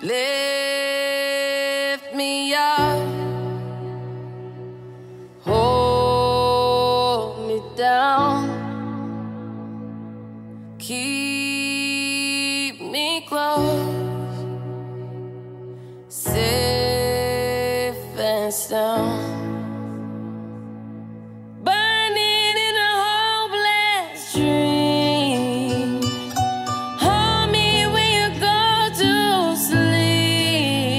Lift keep me close, safe and sound. Burning in a hopeless dream. Hold me when you go to sleep.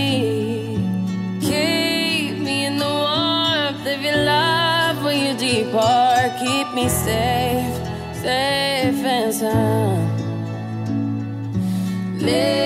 Keep me in the warmth of your love when you depart. Keep me safe, safe and sound. Live